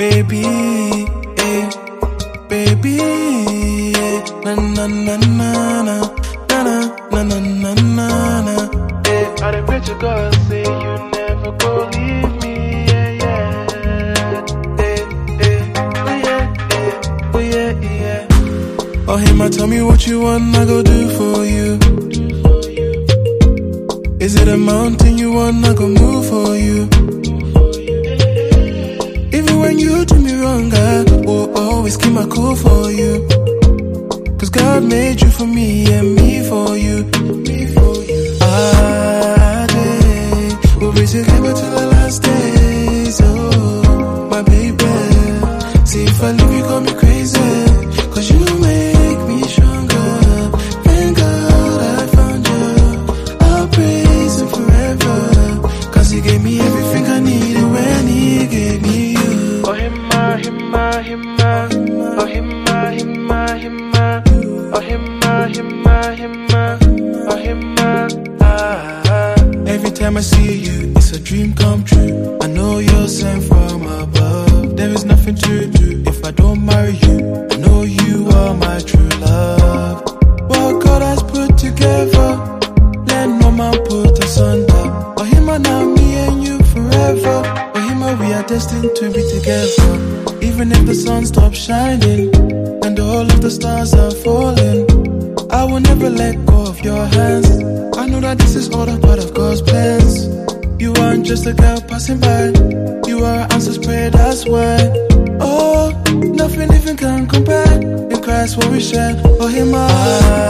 baby, eh, baby, eh, na na na na na na na na na na na. Eh, I dey pray to God say you never go leave me. Yeah, yeah. Eh, eh, oh yeah, eh, oh yeah, yeah. Oh, him, tell me what you want, I go do for you. Is it a mountain you want, I go move for you. My cool for you. Cause God made you for me and me for you. Me for you. I did. We'll be together till the last days. Oh, my baby. See if I leave you, call me crazy. Cause you make me stronger. Thank God I found you. I'll praise him forever. Cause he gave me everything I needed when he gave me you. Oh him, ah, himma, himma, ah, himma. Ah. Oh himma, himma, himma. Oh himma, himma, himma. Oh himma. Ah. Every time I see you, it's a dream come true. I know you're sent from above. There is nothing to do if I don't marry you. I know you are my true love. What God has put together, let no man put asunder. Oh, him and me and you forever. Destined to be together. Even if the sun stops shining and all of the stars are falling. I will never let go of your hands. I know that this is all a part of God's plans. You aren't just a girl passing by. You are answers prayer, that's why. Oh, nothing even can compare. In Christ, what we share. Oh, Him, I